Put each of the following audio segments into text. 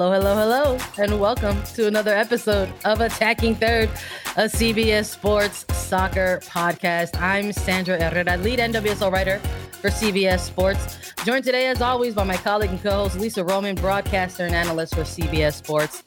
Hello, hello, hello, and welcome to another episode of Attacking Third, a CBS Sports Soccer podcast. I'm Sandra Herrera, lead NWSL writer for CBS Sports. Joined today, as always, by my colleague and co host Lisa Roman, broadcaster and analyst for CBS Sports.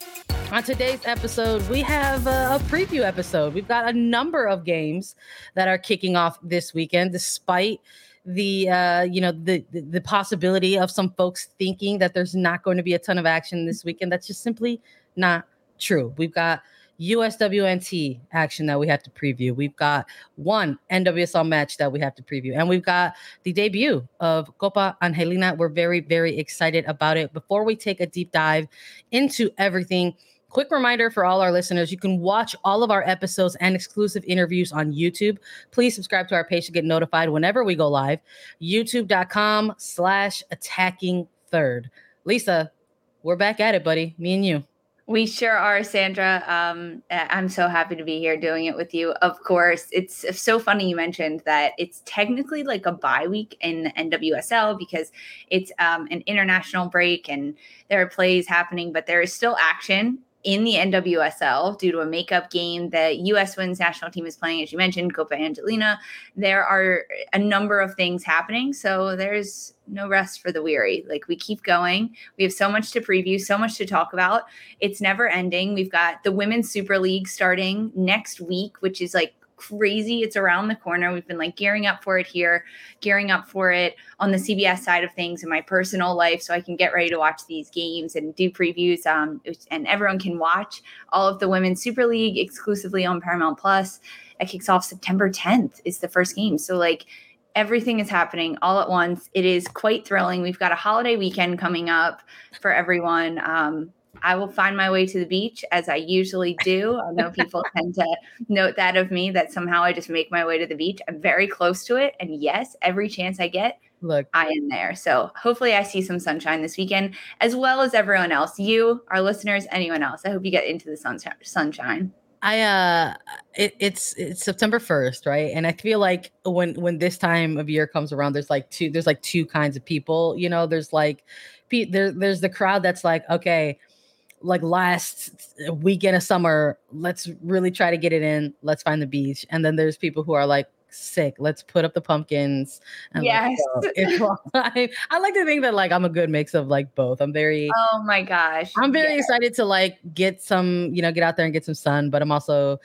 On today's episode, we have a, a preview episode. We've got a number of games that are kicking off this weekend, despite the uh you know the, the the possibility of some folks thinking that there's not going to be a ton of action this weekend that's just simply not true we've got USWNT action that we have to preview. We've got one NWSL match that we have to preview, and we've got the debut of Copa Angelina. We're very, very excited about it. Before we take a deep dive into everything, Quick reminder for all our listeners you can watch all of our episodes and exclusive interviews on YouTube. Please subscribe to our page to get notified whenever we go live. YouTube.com slash attacking third. Lisa, we're back at it, buddy. Me and you. We sure are, Sandra. Um, I'm so happy to be here doing it with you. Of course, it's so funny you mentioned that it's technically like a bye week in NWSL because it's um, an international break and there are plays happening, but there is still action in the NWSL due to a makeup game. The U.S. women's national team is playing, as you mentioned, Copa Angelina. There are a number of things happening. So there's no rest for the weary. Like we keep going. We have so much to preview, so much to talk about. It's never ending. We've got the Women's Super League starting next week, which is like crazy. It's around the corner. We've been like gearing up for it here, gearing up for it on the CBS side of things in my personal life so I can get ready to watch these games and do previews. Um, and everyone can watch all of the Women's Super League exclusively on Paramount Plus. It kicks off September 10th, is the first game. So, like, everything is happening all at once. It is quite thrilling. We've got a holiday weekend coming up for everyone. Um, I will find my way to the beach as I usually do. I know people tend to note that of me that somehow I just make my way to the beach. I'm very close to it. And yes, every chance I get, look, I am there. So hopefully I see some sunshine this weekend, as well as everyone else. You, our listeners, anyone else. I hope you get into the sunshine. I uh it, it's it's September 1st, right? And I feel like when when this time of year comes around, there's like two there's like two kinds of people. You know, there's like there, there's the crowd that's like, okay, like last weekend of summer, let's really try to get it in. Let's find the beach. And then there's people who are like, sick. Let's put up the pumpkins. yes. I, I like to think that like I'm a good mix of like both. I'm very oh my gosh. I'm very excited to like get some, you know, get out there and get some sun, but I'm also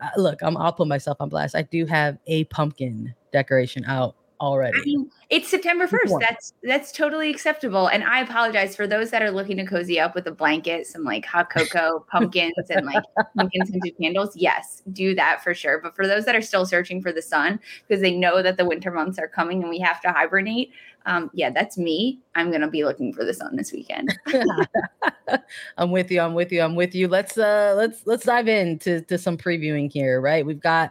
uh, look, I'm I'll put myself on blast. I do have a pumpkin decoration out already. I mean, it's September 1st. That's that's totally acceptable. And I apologize for those that are looking to cozy up with a blanket, some like hot cocoa, pumpkins, and like pumpkin scented candles. Yes, do that for sure. But for those that are still searching for the sun because they know that the winter months are coming and we have to hibernate, um, yeah, that's me. I'm gonna be looking for the sun this weekend. I'm with you. I'm with you. I'm with you. Let's uh let's let's dive into to some previewing here, right? We've got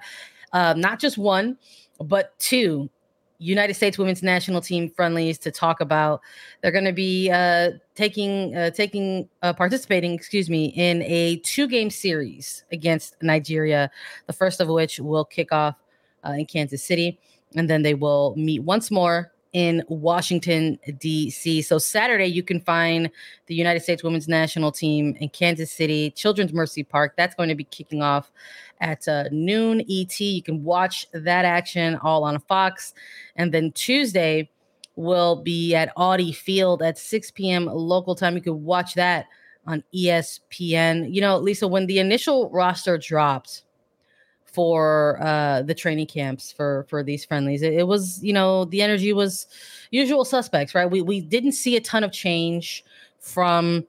um, not just one, but two United States Women's National Team friendlies to talk about. They're going to be uh, taking uh, taking uh, participating, excuse me, in a two game series against Nigeria. The first of which will kick off uh, in Kansas City, and then they will meet once more in Washington, D.C. So, Saturday, you can find the United States women's national team in Kansas City, Children's Mercy Park. That's going to be kicking off at uh, noon ET. You can watch that action all on Fox. And then Tuesday will be at Audi Field at 6 p.m. local time. You can watch that on ESPN. You know, Lisa, when the initial roster dropped, for uh, the training camps for for these friendlies. It, it, was, you know, the energy was usual suspects, right? We we didn't see a ton of change from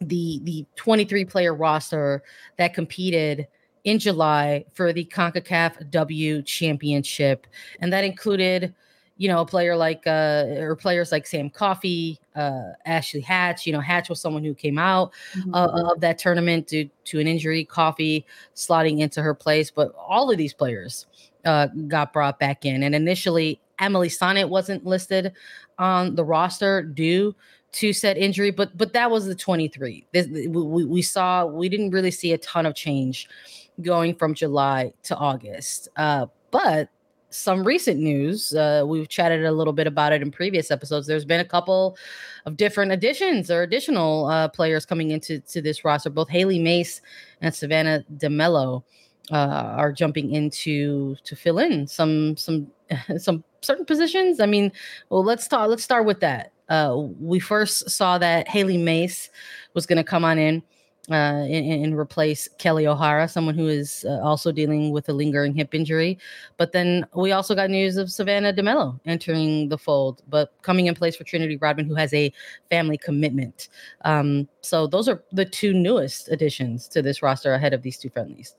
the the 23 player roster that competed in July for the CONCACAF W Championship, and that included you know, a player like uh or players like Sam Coffey, uh Ashley Hatch. You know, Hatch was someone who came out mm-hmm. uh, of that tournament due to an injury, Coffey slotting into her place. But all of these players uh got brought back in. And initially Emily Sonnett wasn't listed on the roster due to said injury, but but that was the 23. This, we, we saw we didn't really see a ton of change going from July to August. Uh, but some recent news. Uh, we've chatted a little bit about it in previous episodes. There's been a couple of different additions or additional uh, players coming into to this roster. Both Hailie Mace and Savannah DeMelo uh, are jumping into to fill in some some some certain positions. I mean, well, let's start. Let's start with that. Uh, we first saw that Hailie Mace was going to come on in uh, and, and, replace Kelly O'Hara, someone who is uh, also dealing with a lingering hip injury. But then we also got news of Savannah DeMelo entering the fold, but coming in place for Trinity Rodman, who has a family commitment. Um, so those are the two newest additions to this roster ahead of these two friendlies.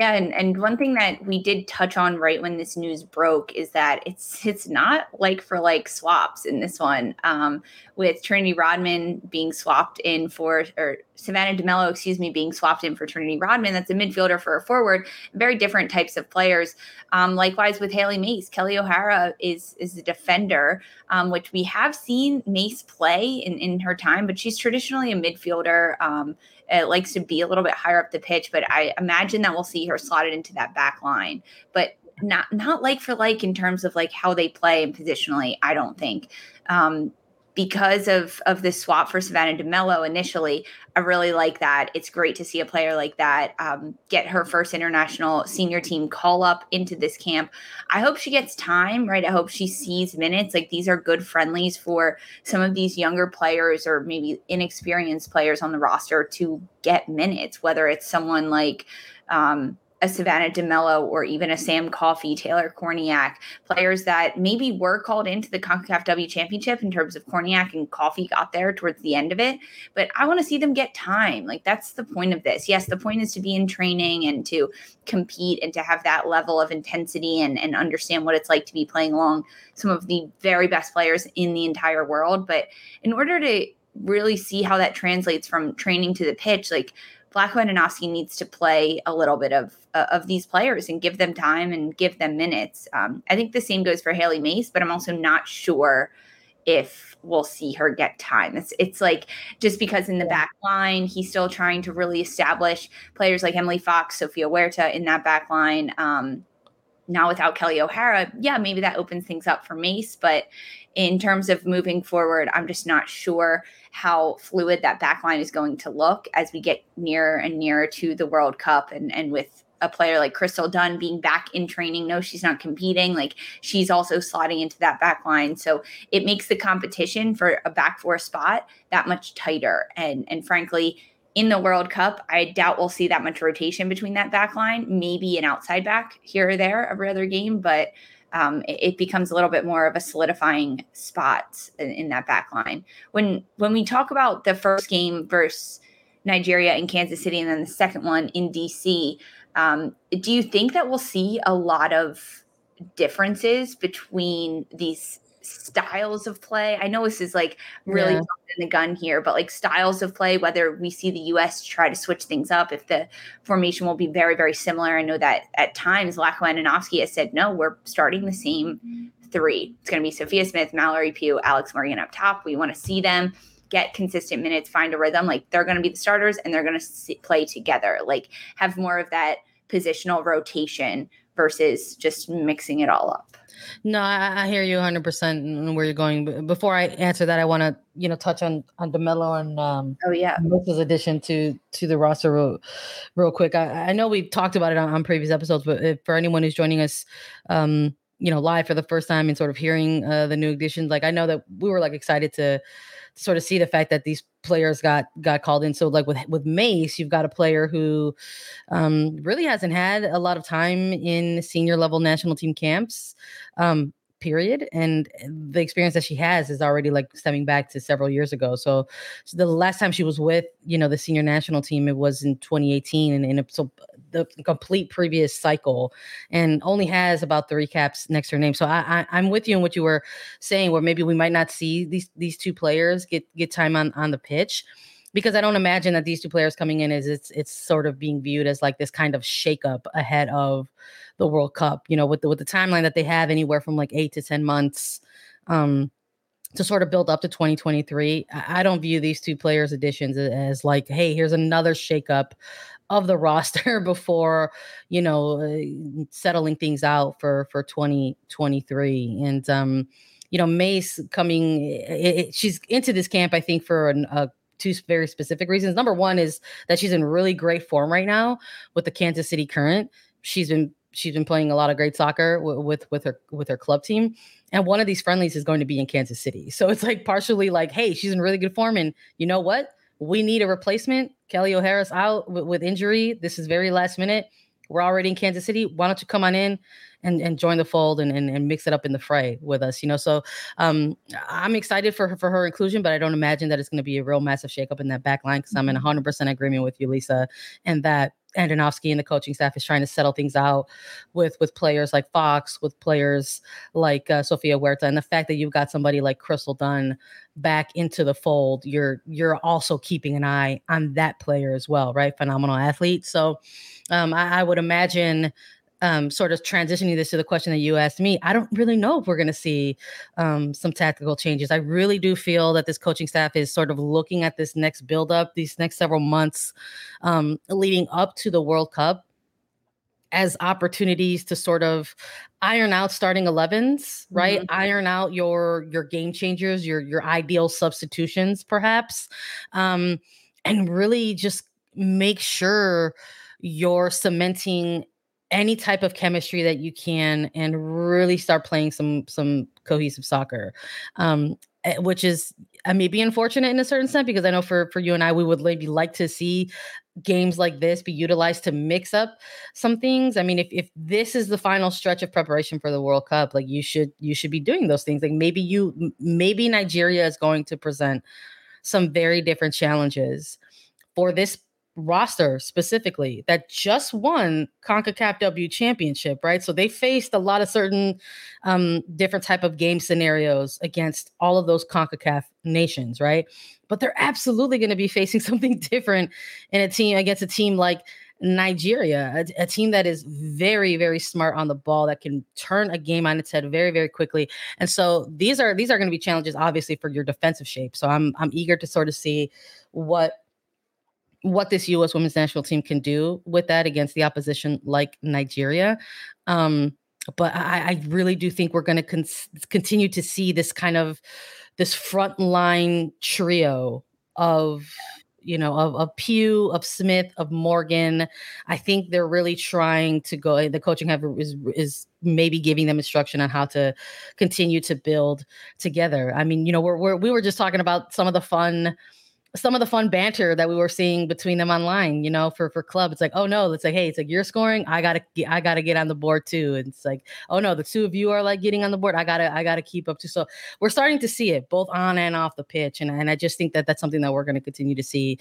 Yeah, and, and one thing that we did touch on right when this news broke is that it's it's not like for like swaps in this one. Um, with Trinity Rodman being swapped in for or Savannah DeMelo, excuse me, being swapped in for Trinity Rodman. That's a midfielder for a forward. Very different types of players. Um, likewise with Hailie Mace, Kelly O'Hara is is a defender, um, which we have seen Mace play in in her time, but she's traditionally a midfielder. It likes to be a little bit higher up the pitch, but I imagine that we'll see her slotted into that back line. But not not like for like in terms of like how they play and positionally. I don't think. Um, because of of this swap for Savannah DeMelo initially, I really like that. It's great to see a player like that um, get her first international senior team call up into this camp. I hope she gets time, right? I hope she sees minutes. Like these are good friendlies for some of these younger players or maybe inexperienced players on the roster to get minutes, whether it's someone like um, a Savannah DeMelo or even a Sam Coffey, Taylor Kornieck, players that maybe were called into the CONCACAF W Championship in terms of Kornieck and Coffey got there towards the end of it. But I want to see them get time. Like that's the point of this. Yes, the point is to be in training and to compete and to have that level of intensity and, and understand what it's like to be playing along some of the very best players in the entire world. But in order to really see how that translates from training to the pitch, like Vlatko Andonovski needs to play a little bit of uh, of these players and give them time and give them minutes. Um, I think the same goes for Hailie Mace, but I'm also not sure if we'll see her get time. It's it's like just because in the back line he's still trying to really establish players like Emily Fox, Sofia Huerta in that back line. Um, now without Kelly O'Hara, yeah, maybe that opens things up for Mace, but in terms of moving forward, I'm just not sure how fluid that backline is going to look as we get nearer and nearer to the World Cup and and with a player like Crystal Dunn being back in training. No, she's not competing. Like she's also slotting into that back line. So it makes the competition for a back four spot that much tighter. And and frankly, in the World Cup, I doubt we'll see that much rotation between that back line. Maybe an outside back here or there every other game, but um, it, it, becomes a little bit more of a solidifying spot in, in, that back line. When when we talk about the first game versus Nigeria in Kansas City and then the second one in DC, um, do you think that we'll see a lot of differences between these styles of play? I know this is like really yeah. in the gun here, but like styles of play, whether we see the US try to switch things up, if the formation will be very, very similar. I know that at times Vlatko Andonovski has said, no, we're starting the same three. It's going to be Sophia Smith, Mallory Pugh, Alex Morgan up top. We want to see them get consistent minutes, find a rhythm. Like they're going to be the starters and they're going to play together. Like have more of that positional rotation versus just mixing it all up. No, I, I hear you 100 percent where you're going. But Before I answer that, I want to you know touch on on DeMelo and um, oh yeah, Melissa's addition to to the roster real, real quick. I, I know we've talked about it on, on previous episodes, but if, for anyone who's joining us, um, you know, live for the first time and sort of hearing uh, the new additions, like I know that we were like excited to sort of see the fact that these players got got called in. So like with with Mace, you've got a player who um, really hasn't had a lot of time in senior level national team camps. Um, period and the experience that she has is already like stemming back to several years ago so, so the last time she was with you know the senior national team it was in 2018 and, and so the complete previous cycle and only has about three caps next to her name. So I, I am with you in what you were saying, where maybe we might not see these these two players get get time on on the pitch. Because I don't imagine that these two players coming in is it's it's sort of being viewed as like this kind of shakeup ahead of the World Cup. You know, with the with the timeline that they have, anywhere from like eight to ten months. Um, to sort of build up to 2023. I don't view these two players' additions as like, hey, here's another shakeup of the roster before you know uh, settling things out for for 2023 and um you know mace coming it, it, she's into this camp i think for an, a two very specific reasons number one is that she's in really great form right now with the kansas city current she's been she's been playing a lot of great soccer w- with with her with her club team and one of these friendlies is going to be in kansas city so it's like partially like hey she's in really good form and you know what we need a replacement. Kelly O'Hara's out with, with, injury. This is very last minute. We're already in Kansas City. Why don't you come on in and, and join the fold and, and, and mix it up in the fray with us? You know, so um, I'm excited for her, for her inclusion, but I don't imagine that it's going to be a real massive shakeup in that back line because I'm in 100% mm-hmm. agreement with you, Lisa, and that Andonovski and the coaching staff is trying to settle things out with with players like Fox, with players like uh, Sofia Huerta, and the fact that you've got somebody like Crystal Dunn back into the fold, you're you're also keeping an eye on that player as well, right? Phenomenal athlete. So um, I, I would imagine um, sort of transitioning this to the question that you asked me, I don't really know if we're going to see um, some tactical changes. I really do feel that this coaching staff is sort of looking at this next buildup, these next several months um, leading up to the World Cup as opportunities to sort of iron out starting 11s right mm-hmm. iron out your your game changers your your ideal substitutions perhaps um and really just make sure you're cementing any type of chemistry that you can and really start playing some some cohesive soccer um eh, which is I may be unfortunate in a certain sense because I know for for you and I we would maybe like to see games like this be utilized to mix up some things. I mean, if if this is the final stretch of preparation for the World Cup, like you should you should be doing those things. Like maybe you maybe Nigeria is going to present some very different challenges for this roster specifically that just won CONCACAF W championship, right? So they faced a lot of certain um, different type of game scenarios against all of those CONCACAF nations, right? But they're absolutely going to be facing something different in a team against a team like Nigeria, a, a, team that is very, very smart on the ball that can turn a game on its head very, very quickly. And so these are these are going to be challenges, obviously, for your defensive shape. So I'm I'm eager to sort of see what what this U.S. women's national team can do with that against the opposition like Nigeria. Um, but I, I, really do think we're going to con- continue to see this kind of this frontline trio of you know of, of Pugh, of Smith, of Morgan. I think they're really trying to go. The coaching have is is maybe giving them instruction on how to continue to build together. I mean, you know, we're, we're we were just talking about some of the fun some of the fun banter that we were seeing between them online, you know, for for club. It's like, oh no, it's like, hey, it's like you're scoring, I gotta I gotta get on the board too. And it's like, oh no, the two of you are like getting on the board. I gotta I gotta keep up too. So we're starting to see it both on and off the pitch, and and I just think that that's something that we're going to continue to see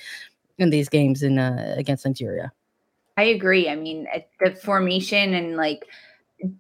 in these games in uh, against Nigeria. I agree. I mean, the formation and like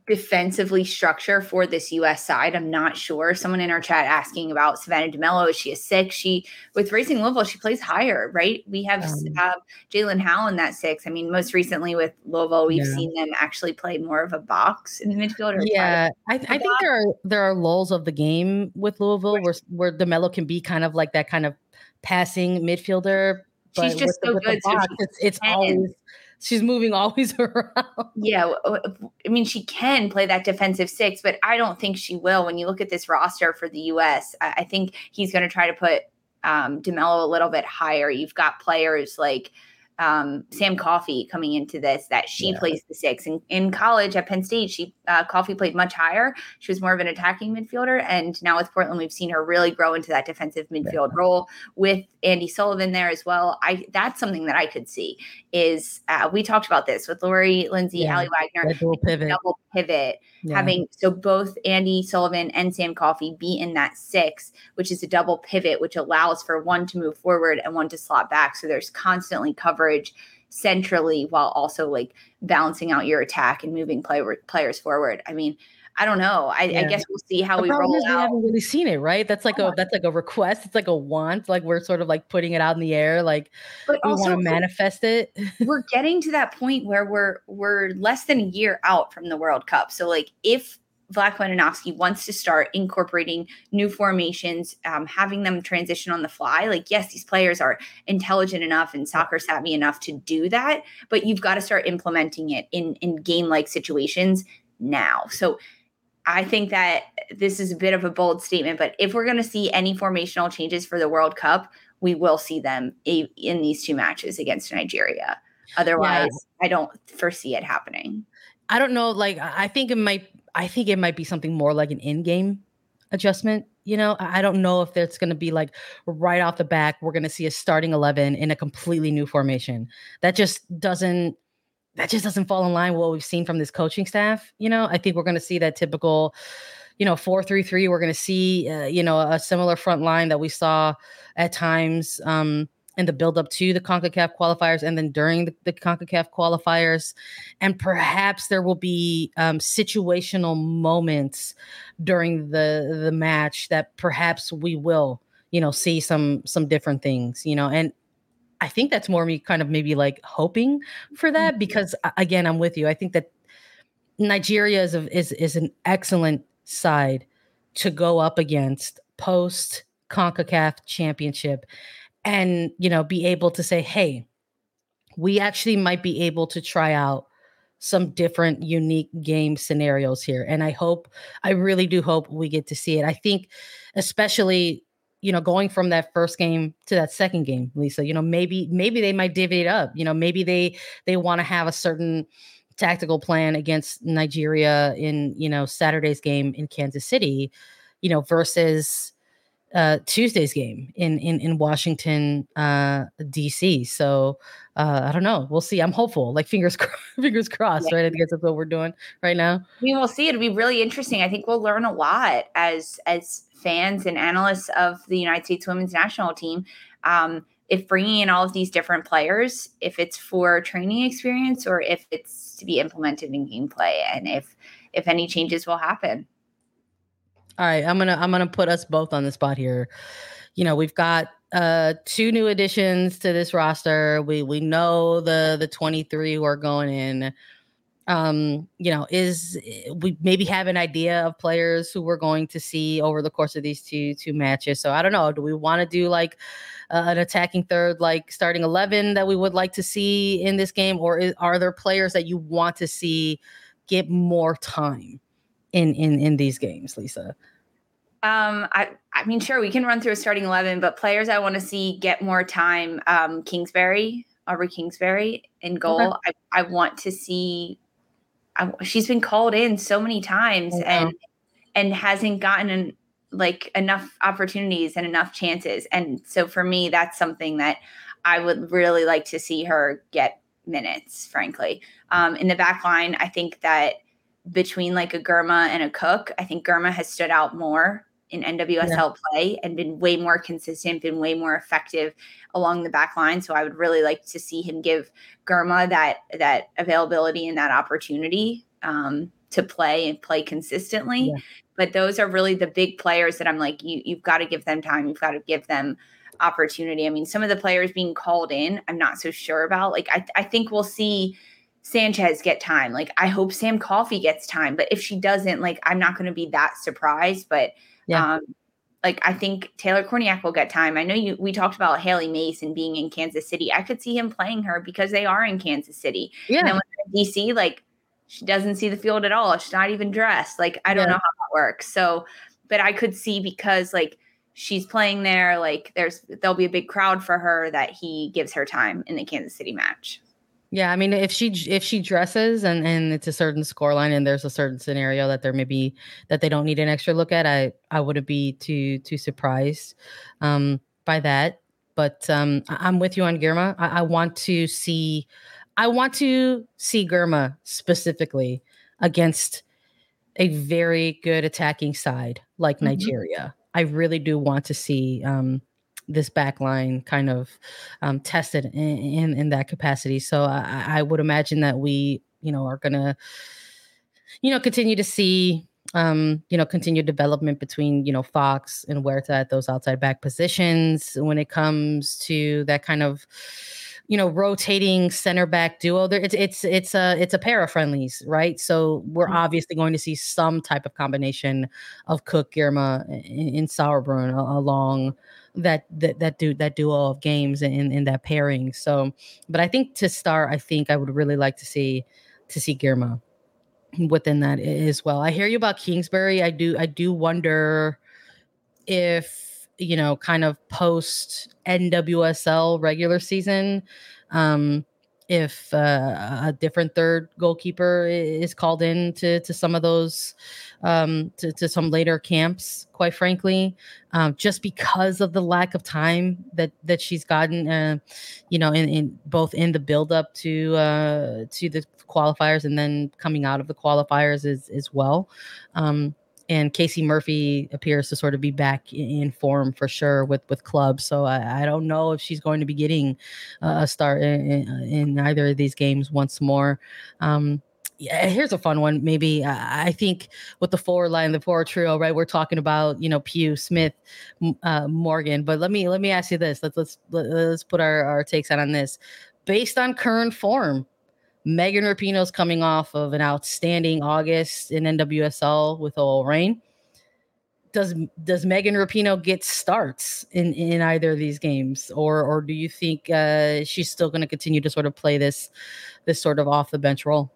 defensively structure for this US side. I'm not sure. Someone in our chat asking about Savannah DeMelo. Is she a six? She with Racing Louisville, she plays higher, right? We have um, uh, Jaelin Howell in that six. I mean, most recently with Louisville, we've yeah. seen them actually play more of a box in the midfield. yeah, I, I think there are there are lulls of the game with Louisville right. where where DeMelo can be kind of like that kind of passing midfielder. She's just so good. Box, so it's, it's always she's moving always around. Yeah, I mean she can play that defensive six, but I don't think she will. When you look at this roster for the U.S., I, I think he's going to try to put um, DeMelo a little bit higher. You've got players like um, Sam Coffey coming into this that she yeah. plays the six. And in college at Penn State, she uh, Coffey played much higher. She was more of an attacking midfielder, and now with Portland, we've seen her really grow into that defensive midfield yeah. role with Andi Sullivan there as well. I that's something that I could see is uh, we talked about this with Lori Lindsey, yeah. Aly Wagner, double pivot, double pivot, yeah. having so both Andi Sullivan and Sam Coffey be in that six, which is a double pivot, which allows for one to move forward and one to slot back. So there's constantly coverage centrally while also like balancing out your attack and moving play- players forward. I mean, I don't know. I, yeah. I guess we'll see how the we roll is out. We haven't really seen it, right? That's like a that's like a request. It's like a want. Like we're sort of like putting it out in the air. Like but we want to manifest it. we're getting to that point where we're we're less than a year out from the World Cup. So like if Vlatko Andonovski wants to start incorporating new formations, um, having them transition on the fly. Like, yes, these players are intelligent enough and soccer savvy enough to do that, but you've got to start implementing it in in game like situations now. So I think that this is a bit of a bold statement, but if we're going to see any formational changes for the World Cup, we will see them in these two matches against Nigeria. Otherwise, yeah. I don't foresee it happening. I don't know. Like, I think it might. I think it might be something more like an in-game adjustment. You know, I don't know if it's going to be like right off the back. We're going to see a starting eleven in a completely new formation. That just doesn't that just doesn't fall in line with what we've seen from this coaching staff. You know, I think we're going to see that typical, you know, four three three. We're going to see, uh, you know, a similar front line that we saw at times um, in the build up to the Concacaf qualifiers, and then during the, the Concacaf qualifiers, and perhaps there will be um, situational moments during the the match that perhaps we will, you know, see some some different things. You know, and I think that's more me kind of maybe like hoping for that mm-hmm. because again, I'm with you. I think that Nigeria is a, is is an excellent side to go up against post CONCACAF championship and you know be able to say, "Hey, we actually might be able to try out some different unique game scenarios here." And I hope I really do hope we get to see it. I think especially you know, going from that first game to that second game, Lisa, you know, maybe maybe they might divvy it up. You know, maybe they they want to have a certain tactical plan against Nigeria in, you know, Saturday's game in Kansas City, you know, versus uh Tuesday's game in in in Washington uh DC. So uh I don't know. We'll see. I'm hopeful. Like fingers fingers crossed, yeah. right? I think that's what we're doing right now. Mean, we'll see. It'll be really interesting. I think we'll learn a lot as as fans and analysts of the United States women's national team. Um, if bringing in all of these different players, if it's for training experience or if it's to be implemented in gameplay, and if if any changes will happen. All right, I'm gonna I'm gonna put us both on the spot here. You know, we've got uh two new additions to this roster. We we know the the 23 who are going in um, you know, is we maybe have an idea of players who we're going to see over the course of these two two matches. So I don't know. Do we want to do like uh, an attacking third, like starting eleven that we would like to see in this game, or is, are there players that you want to see get more time in in in these games, Lisa? Um, I I mean, sure, we can run through a starting eleven, but players I want to see get more time. Um, Kingsbury, Aubrey Kingsbury in goal. Okay. I, I want to see I, she's been called in so many times and and hasn't gotten an, like enough opportunities and enough chances. And so for me, that's something that I would really like to see her get minutes. Frankly, um, in the back line, I think that between like a Girma and a Cook, I think Girma has stood out more in NWSL yeah. play and been way more consistent, been way more effective along the back line. So I would really like to see him give Girma that that availability and that opportunity um, to play and play consistently. Yeah. But those are really the big players that I'm like, you you've got to give them time. You've got to give them opportunity. I mean, some of the players being called in, I'm not so sure about. Like, I, I think we'll see Sanchez get time. Like, I hope Sam Coffey gets time. But if she doesn't, like, I'm not going to be that surprised. But yeah. Um, like I think Taylor Kornieck will get time. I know you we talked about Hailie Mason being in Kansas City. I could see him playing her because they are in Kansas City. Yeah. And then when DC, like she doesn't see the field at all. She's not even dressed. Like I don't yeah. know how that works. So, but I could see because like she's playing there, like there's there'll be a big crowd for her that he gives her time in the Kansas City match. Yeah, I mean, if she if she dresses and and it's a certain score line and there's a certain scenario that there may be that they don't need an extra look at, I I wouldn't be too too surprised um, by that. But um, I, am with you on Girma. I, I want to see, I want to see Girma specifically against a very good attacking side like mm-hmm. Nigeria. I really do want to see um, this back line kind of um, tested in, in, in that capacity. So I, I would imagine that we, you know, are gonna, you know, continue to see um, you know, continued development between, you know, Fox and Huerta at those outside back positions when it comes to that kind of, you know, rotating center back duo. There, it's it's it's a it's a pair of friendlies, right? So we're mm-hmm. obviously going to see some type of combination of Cook, Girma, in, in Sauerbrunn along that that that do that duo of games in in that pairing. So, but I think to start, I think I would really like to see to see Girma within that as well. I hear you about Kingsbury. I do I do wonder if you know kind of post NWSL regular season um if uh, a different third goalkeeper is called in to, to some of those um, to, to some later camps quite frankly um, just because of the lack of time that that she's gotten uh, you know in, in both in the build up to uh, to the qualifiers and then coming out of the qualifiers as as well. Um, and Casey Murphy appears to sort of be back in form for sure with with clubs. So I, I don't know if she's going to be getting a start in, in, either of these games once more. Um, yeah, here's a fun one. Maybe uh, I think with the forward line, the forward trio, right? We're talking about you know Pugh, Smith, uh, Morgan. But let me let me ask you this. Let's let's let's put our, our takes out on this. Based on current form, Megan Rapinoe's coming off of an outstanding August in NWSL with OL Reign. Does does Megan Rapinoe get starts in in either of these games, or or do you think uh, she's still going to continue to sort of play this this sort of off the bench role?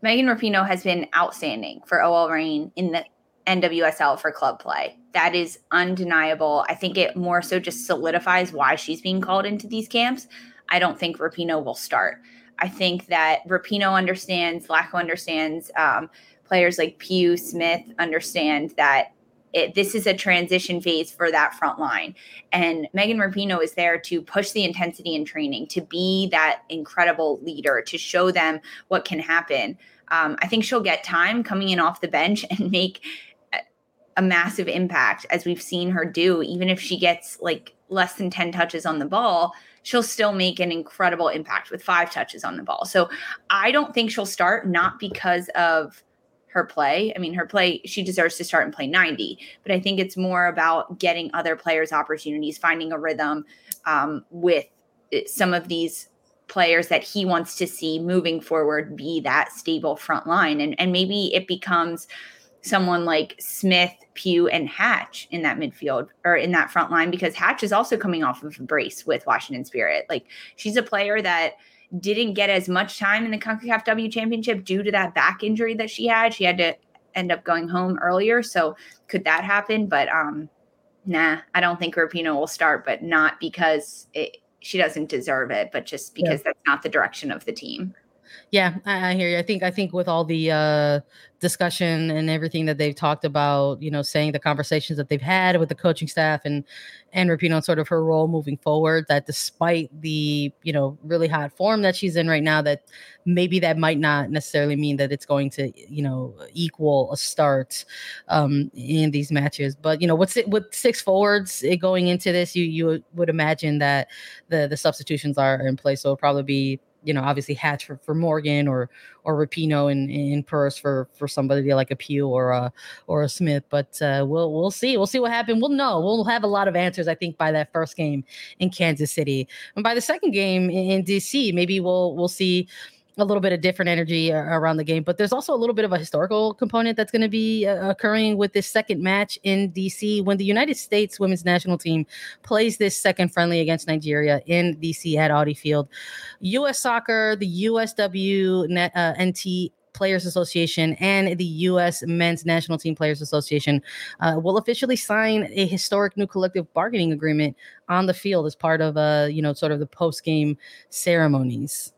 Megan Rapinoe has been outstanding for OL Reign in the NWSL for club play. That is undeniable. I think it more so just solidifies why she's being called into these camps. I don't think Rapinoe will start. I think that Rapinoe understands, Vlatko understands, um, players like Pugh Smith understand that it, this is a transition phase for that front line. And Megan Rapinoe is there to push the intensity in training, to be that incredible leader, to show them what can happen. Um, I think she'll get time coming in off the bench and make a massive impact, as we've seen her do, even if she gets like less than 10 touches on the ball she'll still make an incredible impact with five touches on the ball. So I don't think she'll start, not because of her play. I mean, her play, she deserves to start and play 90, but I think it's more about getting other players opportunities, finding a rhythm um, with eh, some of these players that he wants to see moving forward be that stable front line. And, and maybe it becomes someone like Smith, Pugh, and Hatch in that midfield or in that front line because Hatch is also coming off of a brace with Washington Spirit. Like she's a player that didn't get as much time in the CONCACAF W Championship due to that back injury that she had. She had to end up going home earlier. So could that happen? But um nah, I don't think Rapinoe will start, but not because it, she doesn't deserve it, but just because yeah. that's not the direction of the team. Yeah, I, I, hear you. I think I think with all the uh, discussion and everything that they've talked about, you know, saying the conversations that they've had with the coaching staff and and Rapinoe sort of her role moving forward, that despite the you know really hot form that she's in right now, that maybe that might not necessarily mean that it's going to you know equal a start um, in these matches. But you know, with with six forwards eh, going into this, you you would imagine that the the substitutions are in place, so it'll probably be you know, obviously Hatch for, for Morgan or or Rapinoe in in Purce for for somebody like a Pugh or a or a Smith. But uh, we'll we'll see. We'll see what happens. We'll know. We'll have a lot of answers, I think, by that first game in Kansas City, and by the second game in, in DC, maybe we'll we'll see a little bit of different energy around the game. But there's also a little bit of a historical component that's going to be uh, occurring with this second match in DC when the United States women's national team plays this second friendly against Nigeria in DC at Audi Field. U.S. Soccer, the USW net, uh, NT Players Association and the U.S. Men's National Team Players Association uh, will officially sign a historic new collective bargaining agreement on the field as part of, uh, you know, sort of the post game ceremonies.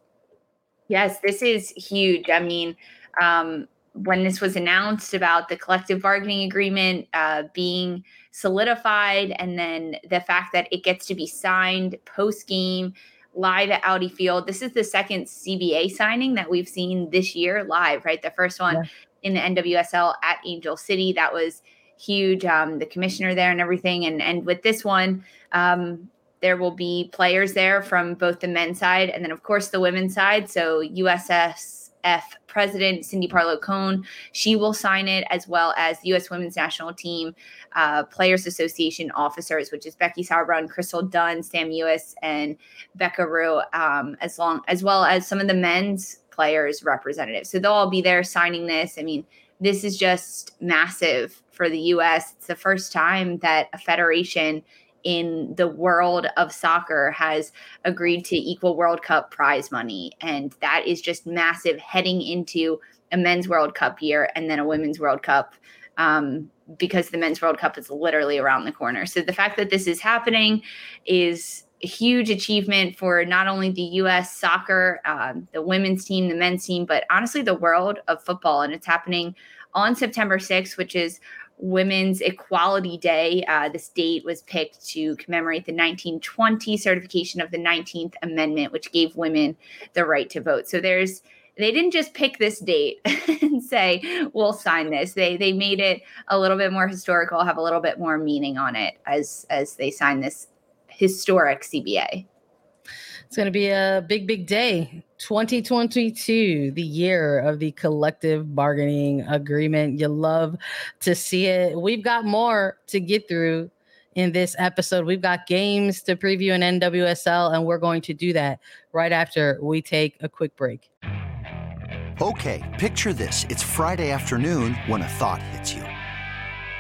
Yes, this is huge. I mean, um, when this was announced about the collective bargaining agreement uh, being solidified, and then the fact that it gets to be signed post game live at Audi Field. This is the second CBA signing that we've seen this year live, right? The first one yeah. in the NWSL at Angel City. That was huge. Um, the commissioner there and everything. And and with this one, um, there will be players there from both the men's side and then, of course, the women's side. So USSF President Cindy Parlow Cone, she will sign it, as well as the U.S. Women's National Team uh, Players Association officers, which is Becky Sauerbrunn, Crystal Dunn, Sam Mewis, and Becca Rue, um, as long as well as some of the men's players representatives. So they'll all be there signing this. I mean, this is just massive for the U.S. It's the first time that a federation in the world of soccer has agreed to equal World Cup prize money. And that is just massive heading into a men's World Cup year and then a women's World Cup um, because the men's World Cup is literally around the corner. So the fact that this is happening is a huge achievement for not only the U.S. soccer, um, the women's team, the men's team, but honestly the world of football. And it's happening on September 6th, which is Women's Equality Day. Uh, this date was picked to commemorate the 1920 certification of the 19th Amendment, which gave women the right to vote. So there's they didn't just pick this date and say we'll sign this. They they made it a little bit more historical, have a little bit more meaning on it as as they sign this historic CBA. It's going to be a big, big day. 2022, the year of the collective bargaining agreement. You love to see it. We've got more to get through in this episode. We've got games to preview in NWSL, and we're going to do that right after we take a quick break. Okay, picture this. It's Friday afternoon when a thought hits you.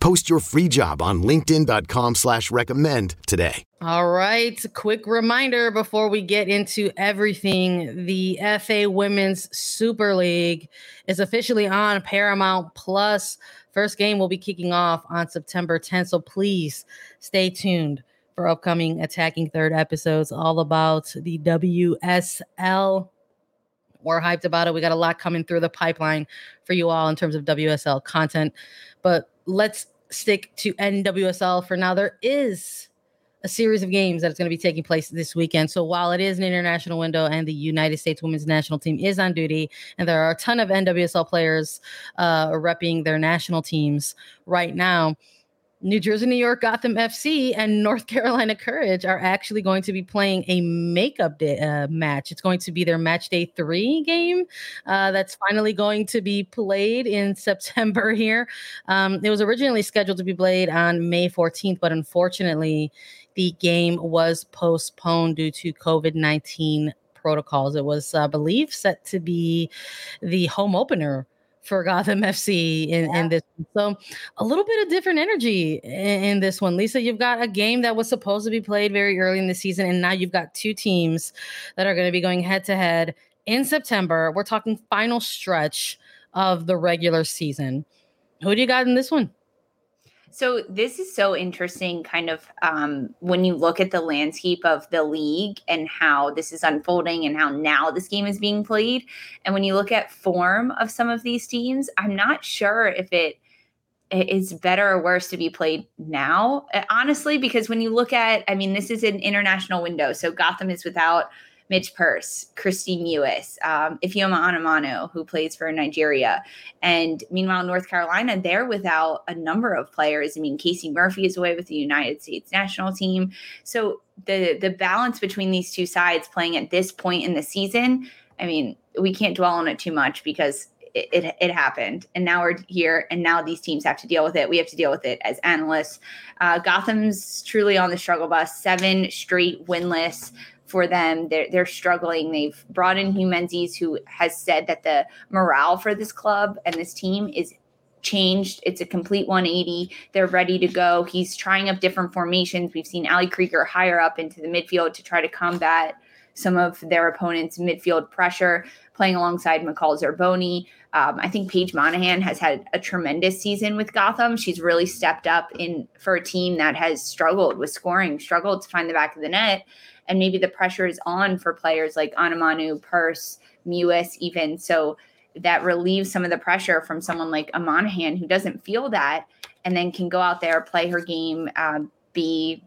Post your free job on LinkedIn.com slash recommend today. All right. Quick reminder before we get into everything. The FA Women's Super League is officially on Paramount Plus. First game will be kicking off on September 10th. So please stay tuned for upcoming attacking third episodes all about the WSL we're hyped about it. We got a lot coming through the pipeline for you all in terms of WSL content. But let's stick to NWSL for now. There is a series of games that is going to be taking place this weekend. So while it is an international window and the United States women's national team is on duty, and there are a ton of NWSL players uh, repping their national teams right now, New Jersey, New York, Gotham FC, and North Carolina Courage are actually going to be playing a makeup day, uh, match. It's going to be their match day three game uh, that's finally going to be played in September here. Um, it was originally scheduled to be played on May 14th, but unfortunately, the game was postponed due to COVID 19 protocols. It was, I believe, set to be the home opener for Gotham FC in, yeah. in this. So a little bit of different energy in, in, this one. Lisa, you've got a game that was supposed to be played very early in the season, and now you've got two teams that are going to be going head to head in September. We're talking final stretch of the regular season. Who do you got in this one? So this is so interesting, kind of um, when you look at the landscape of the league and how this is unfolding and how now this game is being played. And when you look at form of some of these teams, I'm not sure if it is better or worse to be played now, uh, honestly, because when you look at, I mean, this is an international window. So Gotham is without Midge Purce, Kristie Mewis, um, Ifeoma Onumonu, who plays for Nigeria. And meanwhile, North Carolina, they're without a number of players. I mean, Casey Murphy is away with the United States national team. So the the balance between these two sides playing at this point in the season, I mean, we can't dwell on it too much because it, it, it, happened and now we're here and now these teams have to deal with it we have to deal with it as analysts uh, gotham's truly on the struggle bus seven straight winless for them. They're, they're struggling. They've brought in Hue Menzies, who has said that the morale for this club and this team is changed. It's a complete 180. They're ready to go. He's trying up different formations. We've seen Ali Krieger higher up into the midfield to try to combat some of their opponents' midfield pressure, playing alongside McCall Zerboni. Um, I think Paige Monaghan has had a tremendous season with Gotham. She's really stepped up in for a team that has struggled with scoring, struggled to find the back of the net and maybe the pressure is on for players like Onumonu, Purce, Mewis, even. So that relieves some of the pressure from someone like a Monaghan who doesn't feel that and then can go out there, play her game, uh, be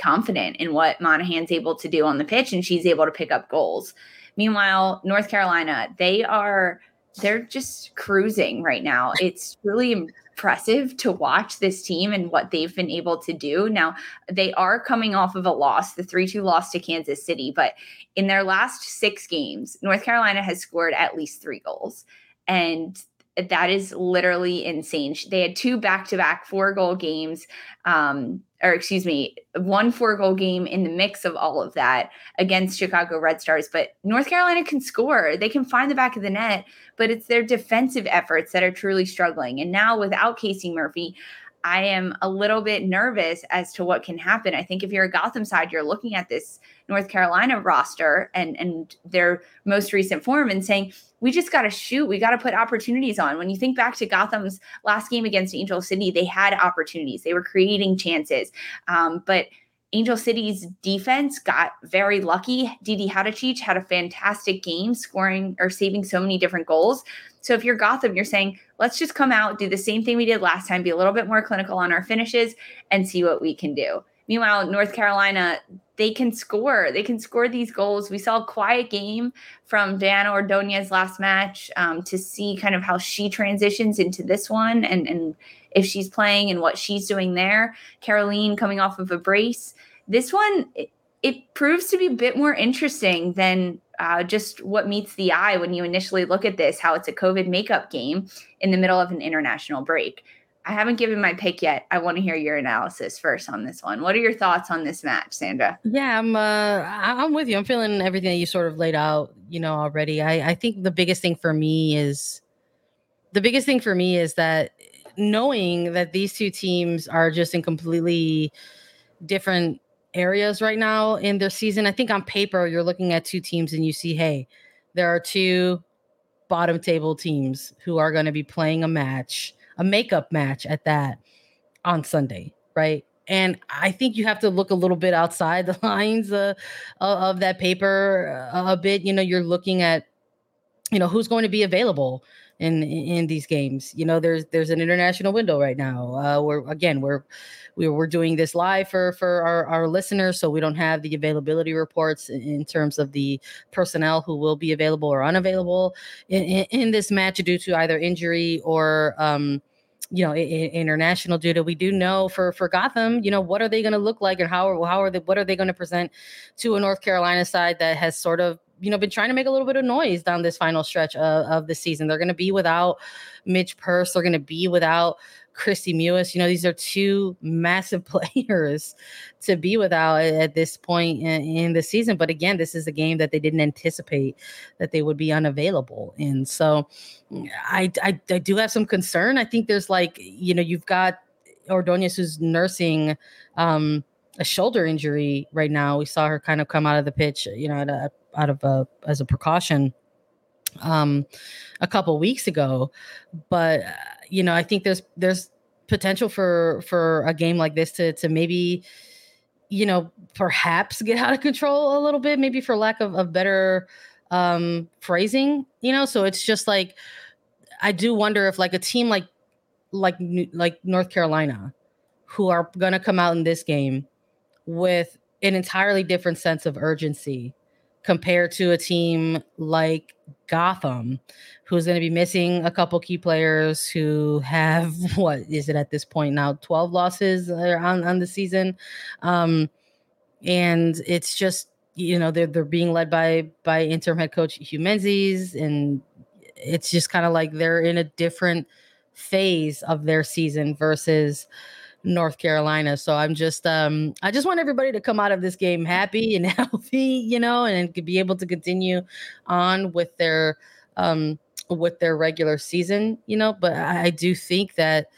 confident in what Monaghan's able to do on the pitch, and she's able to pick up goals. Meanwhile, North Carolina, they are they're just cruising right now. It's really impressive to watch this team and what they've been able to do. Now, they are coming off of a loss, the 3 2 loss to Kansas City, but in their last six games, North Carolina has scored at least three goals. And that is literally insane. They had two back to back four goal games, um, or excuse me, one four goal game in the mix of all of that against Chicago Red Stars. But North Carolina can score, they can find the back of the net, but it's their defensive efforts that are truly struggling. And now without Casey Murphy, I am a little bit nervous as to what can happen. I think if you're a Gotham side, you're looking at this North Carolina roster and and their most recent form and saying, we just got to shoot. We got to put opportunities on. When you think back to Gotham's last game against Angel City, they had opportunities. They were creating chances. Um, but Angel City's defense got very lucky. Didi Haracic had a fantastic game, scoring or saving so many different goals. So if you're Gotham, you're saying, let's just come out, do the same thing we did last time, be a little bit more clinical on our finishes, and see what we can do. Meanwhile, North Carolina, they can score. They can score these goals. We saw a quiet game from Diana Ordonez last match um, to see kind of how she transitions into this one and, and if she's playing and what she's doing there. Caroline coming off of a brace. This one, it, it proves to be a bit more interesting than uh, just what meets the eye when you initially look at this, how it's a COVID makeup game in the middle of an international break. I haven't given my pick yet. I want to hear your analysis first on this one. What are your thoughts on this match, Sandra? Yeah, I'm uh, I'm with you. I'm feeling everything that you sort of laid out, you know, already. I, I think the biggest thing for me is the biggest thing for me is that knowing that these two teams are just in completely different areas right now in their season. I think on paper, you're looking at two teams and you see, hey, there are two bottom table teams who are going to be playing a match, a makeup match at that on Sunday, right? And I think you have to look a little bit outside the lines uh, of that paper uh, a bit. You know, you're looking at, you know, who's going to be available in in these games. You know, there's there's an international window right now. Uh, we're again we're we're, doing this live for for our, our listeners, so we don't have the availability reports in, in terms of the personnel who will be available or unavailable in, in, in this match due to either injury or um, you know, international duty. We do know for for Gotham, you know, what are they going to look like, and how how are they what are they going to present to a North Carolina side that has sort of you know been trying to make a little bit of noise down this final stretch of, of the season. They're going to be without Midge Purce. They're going to be without Kristie Mewis. You know, these are two massive players to be without at this point in, in, the season. But again, this is a game that they didn't anticipate that they would be unavailable and So I, I, I do have some concern. I think there's like, you know, you've got Ordonez who's nursing um, a shoulder injury right now. We saw her kind of come out of the pitch, you know, at a, out of a, as a precaution um, a couple weeks ago. But uh, you know, I think there's there's potential for for a game like this to to maybe you know perhaps get out of control a little bit maybe for lack of, of better um phrasing you know so it's just like i do wonder if like a team like like like north carolina who are going to come out in this game with an entirely different sense of urgency compared to a team like Gotham, who's going to be missing a couple key players who have what is it at this point now 12 losses on, on the season. Um, and it's just, you know, they're, they're being led by, by interim head coach Hue Menzies. And it's just kind of like they're in a different phase of their season versus, North Carolina. So I'm just um I just want everybody to come out of this game happy and healthy, you know, and be able to continue on with their um with their regular season, you know, but I, do think that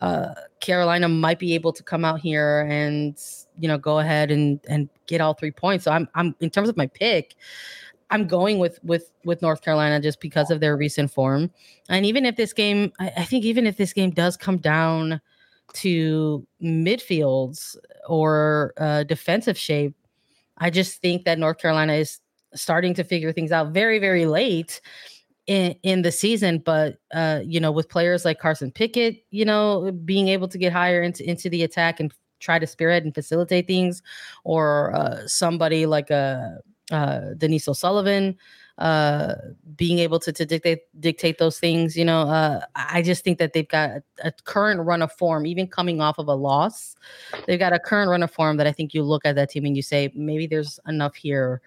uh Carolina might be able to come out here and you know go ahead and and get all three points. So I'm I'm in terms of my pick, I'm going with with with North Carolina just because of their recent form. And even if this game, I, I think even if this game does come down to midfields or uh, defensive shape. I just think that North Carolina is starting to figure things out very, very late in, in the season. But uh, you know, with players like Carson Pickett, you know, being able to get higher into into the attack and try to spearhead and facilitate things, or uh, somebody like a uh, uh, Denise O'Sullivan, uh, being able to, to dictate dictate those things. You know, uh, I just think that they've got a, a, current run of form, even coming off of a loss. They've got a current run of form that I think you look at that team and you say maybe there's enough here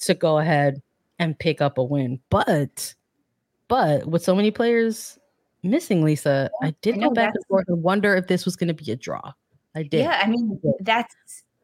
to go ahead and pick up a win. But but with so many players missing, Lisa, I did I go back and forth and wonder if this was going to be a draw. I did. Yeah, I mean that's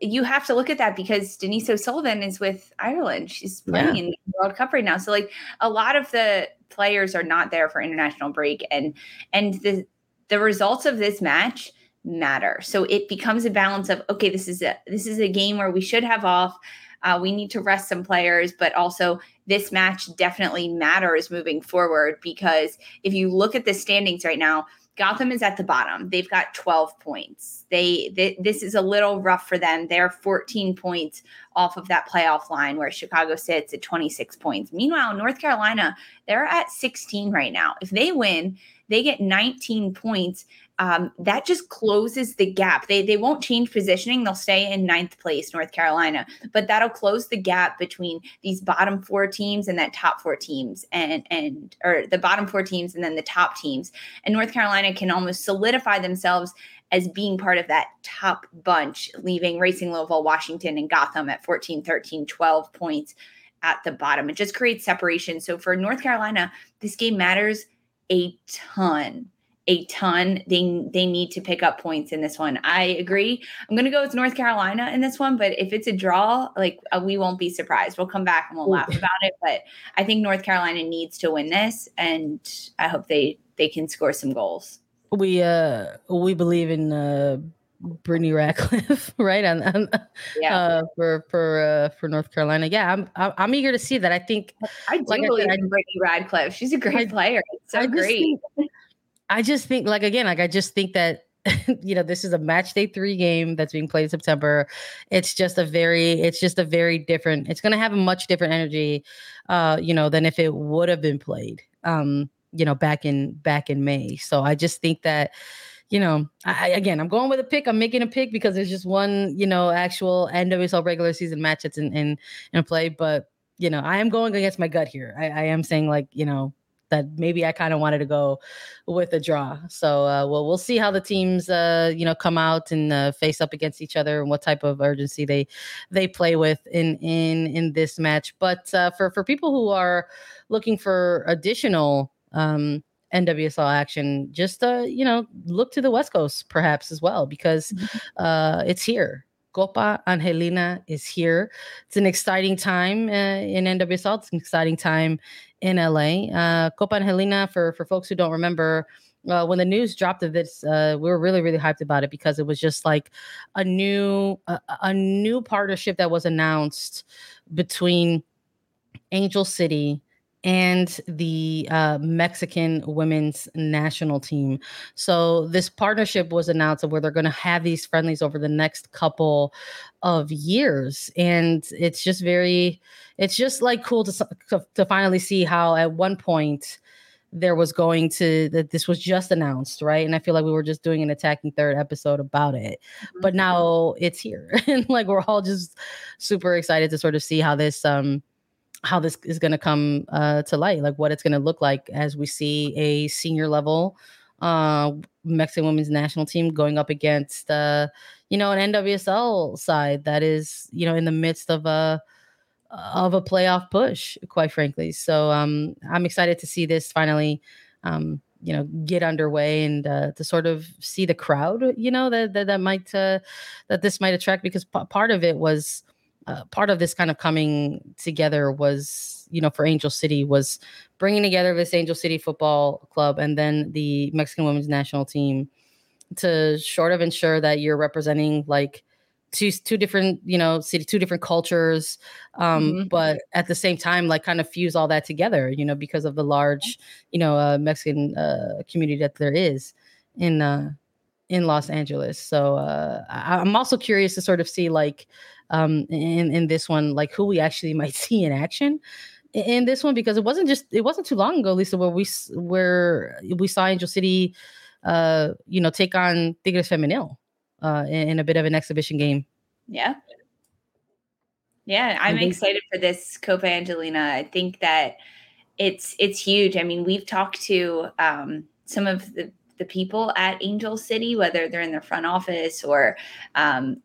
you have to look at that because Denise O'Sullivan is with Ireland. She's playing yeah. in the World Cup right now. So like a lot of the players are not there for international break and and the the results of this match matter. So it becomes a balance of okay, this is a this is a game where we should have off. Uh, we need to rest some players, but also this match definitely matters moving forward because if you look at the standings right now, Gotham is at the bottom. They've got 12 points. They, they, this is a little rough for them. They're 14 points off of that playoff line where Chicago sits at 26 points. Meanwhile, North Carolina, they're at 16 right now. If they win, they get 19 points um, that just closes the gap. They they won't change positioning; they'll stay in ninth place, North Carolina. But that'll close the gap between these bottom four teams and that top four teams, and and or the bottom four teams and then the top teams. And North Carolina can almost solidify themselves as being part of that top bunch, leaving Racing Louisville, Washington, and Gotham at 14, 13, 12 points at the bottom. It just creates separation. So for North Carolina, this game matters a ton a ton. They they need to pick up points in this one. I agree. I'm going to go with North Carolina in this one, but if it's a draw, like uh, we won't be surprised. We'll come back and we'll laugh about it, but I think North Carolina needs to win this and I hope they they can score some goals. We uh we believe in uh Brittany Ratcliffe, right? And, and yeah, uh, for for uh, for North Carolina, yeah, I'm I'm eager to see that. I think I do like believe I said, in Brittany Ratcliffe. She's a great I, player. It's so I great. Think, I just think, like again, like I just think that you know this is a match day three game that's being played in September. It's just a very, it's just a very different. It's going to have a much different energy, uh, you know, than if it would have been played, um, you know, back in back in May. So I just think that you know, I, again, I'm going with a pick. I'm making a pick because there's just one, you know, actual NWSL regular season match that's in in, in play. But you know, I am going against my gut here. I, I am saying like, you know, that maybe I kind of wanted to go with a draw. So uh, well, we'll see how the teams uh, you know come out and uh, face up against each other and what type of urgency they they play with in in in this match. But uh, for for people who are looking for additional um, NWSL action, just uh, you know look to the West Coast perhaps as well because mm-hmm. uh, it's here. Copa Angelina is here. It's an exciting time uh, in NWSL. It's an exciting time in LA. Uh, Copa Angelina, for for folks who don't remember, uh, when the news dropped of this, uh, we were really really hyped about it because it was just like a new a, a new partnership that was announced between Angel City and the uh, Mexican women's national team. So this partnership was announced where they're going to have these friendlies over the next couple of years, and it's just very, it's just like cool to to, finally see how at one point there was going to that this was just announced right and i feel like we were just doing an attacking third episode about it mm-hmm. but now it's here and like we're all just super excited to sort of see how this um how this is going to come uh, to light, like what it's going to look like as we see a senior level uh, Mexican women's national team going up against, uh, you know, an NWSL side that is, you know, in the midst of a of a playoff push, quite frankly. So um, I'm excited to see this finally, um, you know, get underway and uh, to sort of see the crowd, you know, that that, that might uh, that this might attract because p- part of it was uh, part of this kind of coming together was, you know, for Angel City was bringing together this Angel City Football Club and then the Mexican Women's National Team to sort of ensure that you're representing like two two different you know city two different cultures um mm-hmm. but at the same time like kind of fuse all that together you know because of the large you know uh, mexican uh, community that there is in uh in los angeles so uh I, i'm also curious to sort of see like um, in in this one, like who we actually might see in action in this one because it wasn't just it wasn't too long ago, Lisa, where we where we saw Angel City, uh, you know, take on Tigres Femenil uh, in, in a bit of an exhibition game. Yeah. Yeah, I'm excited for this Copa Angelina. I think that it's it's huge. I mean, we've talked to um, some of the the people at Angel City, whether they're in their front office or um,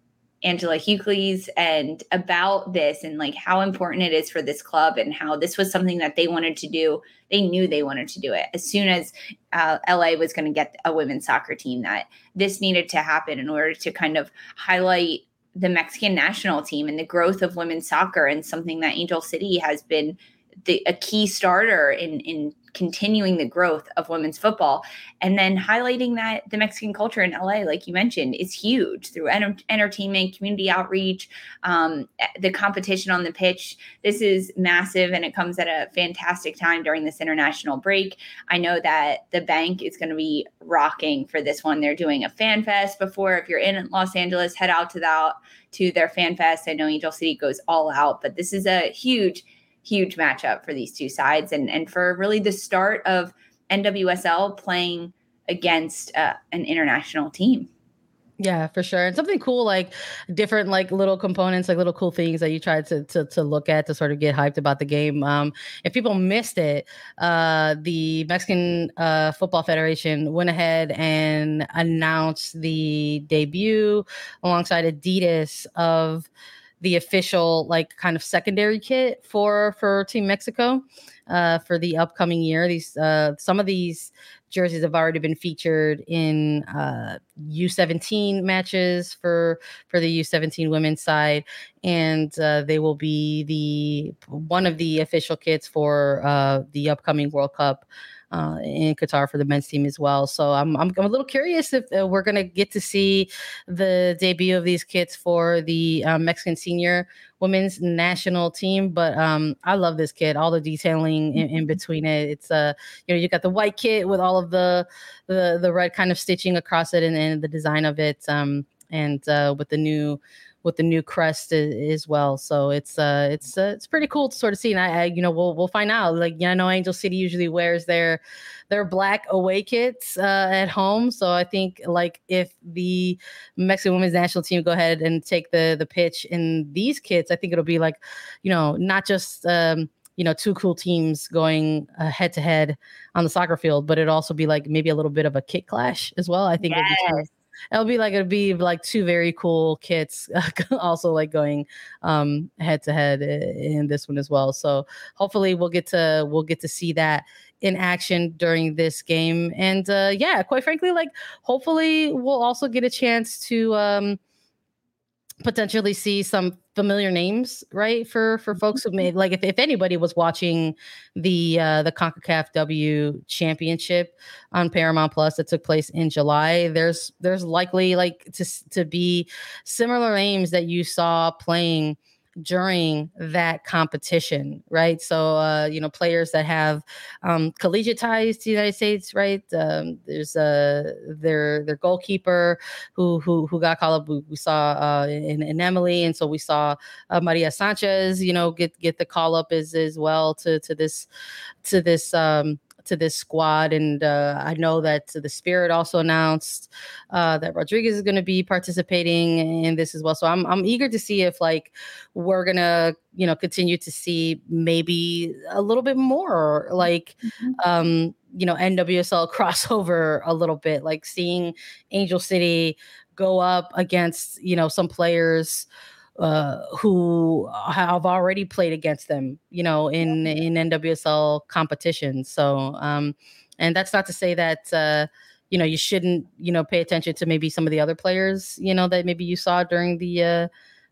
Angela Hucles and about this and like how important it is for this club and how this was something that they wanted to do. They knew they wanted to do it as soon as uh, LA was going to get a women's soccer team, that this needed to happen in order to kind of highlight the Mexican national team and the growth of women's soccer and something that Angel City has been the, a key starter in in continuing the growth of women's football and then highlighting that the Mexican culture in LA, like you mentioned, is huge through enter- entertainment, community outreach, um, the competition on the pitch. This is massive and it comes at a fantastic time during this international break. I know that the bank is going to be rocking for this one. They're doing a fan fest before. If you're in Los Angeles, head out to that to their fan fest. I know Angel City goes all out, but this is a huge huge matchup for these two sides and and for really the start of NWSL playing against uh, an international team. Yeah, for sure. And something cool, like different, like little components, like little cool things that you tried to to, to look at to sort of get hyped about the game. Um, if people missed it, uh, the Mexican uh, Football Federation went ahead and announced the debut alongside Adidas of the official like kind of secondary kit for for Team Mexico uh, for the upcoming year. These uh, some of these jerseys have already been featured in uh, U17 matches for for the U17 women's side, and uh, they will be the one of the official kits for uh, the upcoming World Cup uh, in Qatar for the men's team as well. So I'm I'm, I'm a little curious if uh, we're gonna get to see the debut of these kits for the uh, Mexican senior women's national team. But um, I love this kit, all the detailing in, in, mm-hmm. between it. It's uh, you know, you got the white kit with all of the the the red kind of stitching across it and, and the design of it. Um, and uh, with the new with the new crest as well. So it's uh it's uh, it's pretty cool to sort of see. And I, I, you know we'll we'll find out. Like know, I know Angel City usually wears their their black away kits uh, at home. So I think like if the Mexican women's national team go ahead and take the the pitch in these kits, I think it'll be like you know not just um you know two cool teams going head to head on the soccer field but it'd also be like maybe a little bit of a kit clash as well i think yes it'll be like it'll be like two very cool kits also like going um head to head in this one as well. So hopefully we'll get to we'll get to see that in action during this game. And uh yeah quite frankly like hopefully we'll also get a chance to um potentially see some familiar names, right? For for folks who made like if, if anybody was watching the uh the CONCACAF W championship on Paramount Plus that took place in July, there's there's likely like to to be similar names that you saw playing during that competition, right? So, uh, you know, players that have um, collegiate ties to the United States, right? Um, there's uh, their their goalkeeper who who who got called up. We, we saw uh, in, in Emily, and so we saw uh, Maria Sanchez, you know, get get the call up as as well to to this to this um, to this squad. And uh, I know that the Spirit also announced uh, that Rodriguez is going to be participating in this as well. So I'm I'm eager to see if like we're gonna you know continue to see maybe a little bit more like mm-hmm. um you know NWSL crossover a little bit, like seeing Angel City go up against you know some players uh, who have already played against them, you know, in in NWSL competitions. So, um, and that's not to say that uh, you know you shouldn't, you know, pay attention to maybe some of the other players, you know, that maybe you saw during the uh,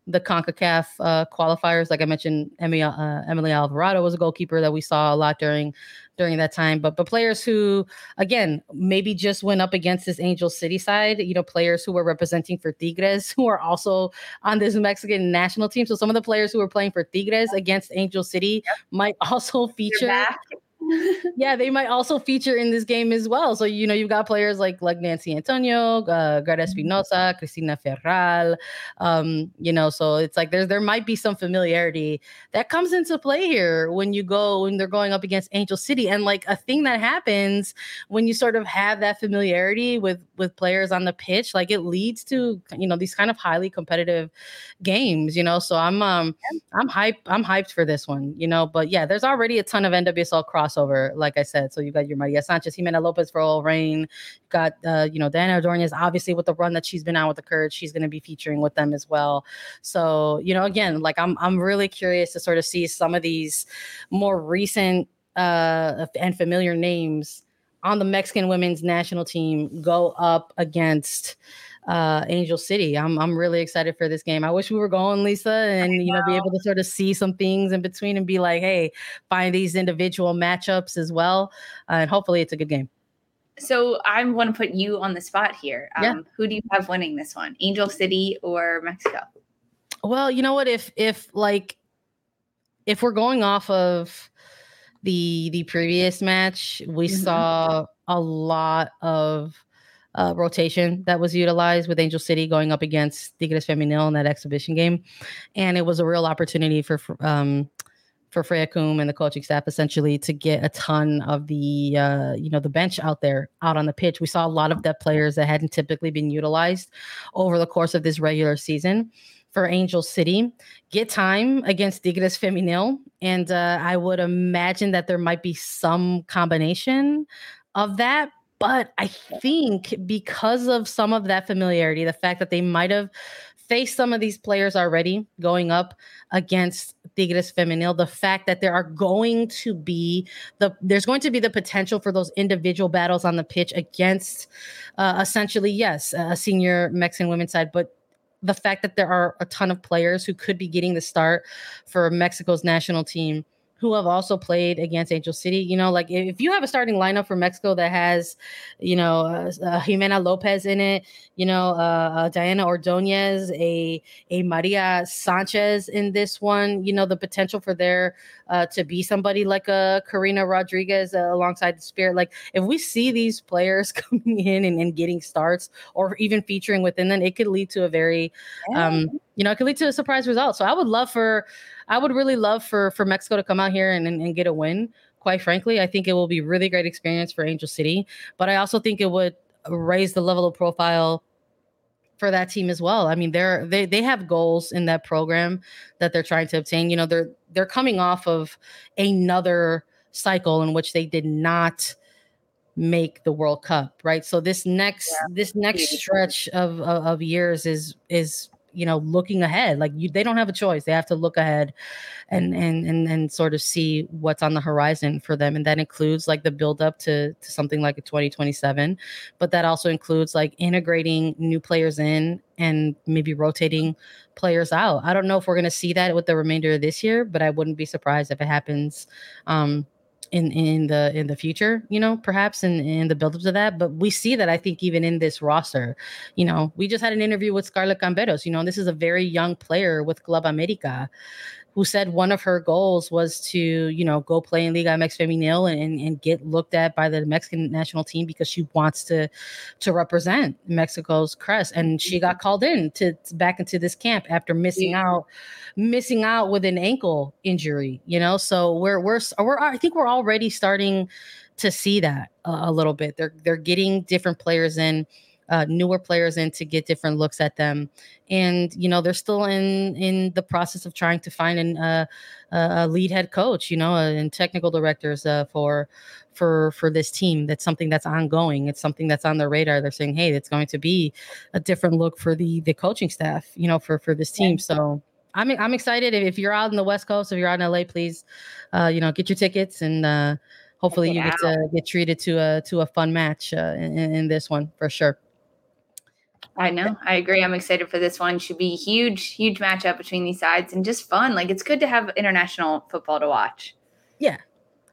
the CONCACAF uh, qualifiers. Like I mentioned, Emily, uh, Emily Alvarado was a goalkeeper that we saw a lot during during that time. But but players who, again, maybe just went up against this Angel City side. You know, players who were representing for Tigres who are also on this Mexican national team. So some of the players who were playing for Tigres against Angel City yep. might also feature yeah, they might also feature in this game as well. So you know, you've got players like like Nancy Antonio, uh, Greta mm-hmm. Espinosa, Cristina Ferral. Um, you know, so it's like there's there might be some familiarity that comes into play here when you go when they're going up against Angel City, and like a thing that happens when you sort of have that familiarity with with players on the pitch, like it leads to you know these kind of highly competitive games. You know, so I'm um I'm hyped I'm hyped for this one. You know, but yeah, there's already a ton of NWSL cross crossover, like I said. So you got your Maria Sanchez, Jimena Lopez for OL Reign. You got uh, you know, Diana Ordonez, obviously with the run that she's been on with the Courage, she's gonna be featuring with them as well. So, you know, again, like I'm I'm really curious to sort of see some of these more recent uh and familiar names on the Mexican women's national team go up against uh, Angel City. I'm I'm really excited for this game. I wish we were going, Lisa, and you know, be able to sort of see some things in between and be like, hey, find these individual matchups as well, uh, and hopefully it's a good game. So I want to put you on the spot here. Um, yeah. Who do you have winning this one, Angel City or Mexico? Well, you know what? If if like if we're going off of the the previous match, we mm-hmm. saw a lot of uh, rotation that was utilized with Angel City going up against Tigres Femenil in that exhibition game, and it was a real opportunity for um, for Freya Coombe and the coaching staff essentially to get a ton of the uh, you know the bench out there out on the pitch. We saw a lot of depth players that hadn't typically been utilized over the course of this regular season for Angel City get time against Tigres Femenil. And uh, I would imagine that there might be some combination of that. But I think because of some of that familiarity, the fact that they might have faced some of these players already going up against Tigres Femenil, the fact that there are going to be the there's going to be the potential for those individual battles on the pitch against uh, essentially yes a senior Mexican women's side, but the fact that there are a ton of players who could be getting the start for Mexico's national team who have also played against Angel City. You know, like if you have a starting lineup for Mexico that has, you know, uh, uh, Jimena Lopez in it, you know, uh, uh, Diana Ordonez, a a Maria Sanchez in this one, you know, the potential for there uh, to be somebody like a Karina Rodriguez uh, alongside the Spirit. Like if we see these players coming in and, and, getting starts or even featuring within them, it could lead to a very, um, you know, it could lead to a surprise result. So I would love for I would really love for for Mexico to come out here and, and, and get a win. Quite frankly, I think it will be really great experience for Angel City, but I also think it would raise the level of profile for that team as well. I mean, they're they they have goals in that program that they're trying to obtain. You know, they're they're coming off of another cycle in which they did not make the World Cup, right? So this next yeah. this next stretch of, of, of years is is you know looking ahead like you they don't have a choice they have to look ahead and and and, and sort of see what's on the horizon for them and that includes like the build up to, to something like a 2027 but that also includes like integrating new players in and maybe rotating players out. I don't know if we're going to see that with the remainder of this year but i wouldn't be surprised if it happens um in in the in the future, you know, perhaps in in the build up to that. But we see that I think even in this roster, you know, we just had an interview with Scarlett Camberos. You know, this is a very young player with Club America who said one of her goals was to, you know, go play in Liga MX Femenil and, and get looked at by the Mexican national team because she wants to to represent Mexico's crest. And she mm-hmm. got called in to, to back into this camp after missing yeah. out, missing out with an ankle injury, you know. So we're we're we're I think we're already starting to see that a, a little bit. They're they're getting different players in uh, newer players in to get different looks at them. And you know they're still in in the process of trying to find an, uh, a lead head coach, you know, and technical directors uh, for for for this team. That's something that's ongoing. It's something that's on their radar. They're saying, hey, it's going to be a different look for the the coaching staff, you know, for for this team. So. I'm I'm excited. If you're out in the West Coast, if you're out in LA, please, uh, you know, get your tickets and uh, hopefully you get to get treated to a to a fun match uh, in, in, this one for sure. I know. I agree. I'm excited for this one. Should be huge, huge matchup between these sides and just fun. Like it's good to have international football to watch. Yeah.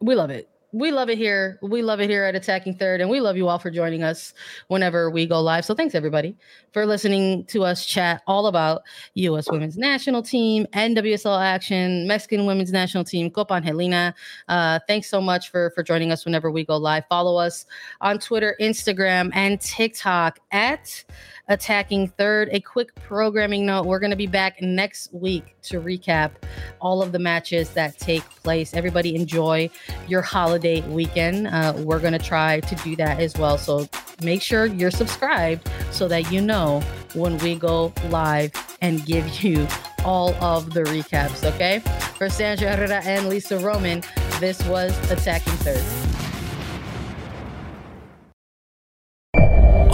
We love it we love it here. We love it here at Attacking Third, and we love you all for joining us whenever we go live. So thanks everybody for listening to us chat all about U.S. Women's National Team, NWSL action, Mexican Women's National Team, Copa Angelina. Uh, thanks so much for for joining us whenever we go live. Follow us on Twitter, Instagram, and TikTok at attacking third. A quick programming note we're going to be back next week to recap all of the matches that take place. Everybody enjoy your holiday weekend. Uh, we're going to try to do that as well. So make sure you're subscribed so that you know when we go live and give you all of the recaps. Okay. For Sandra Herrera and Lisa Roman, this was Attacking Third.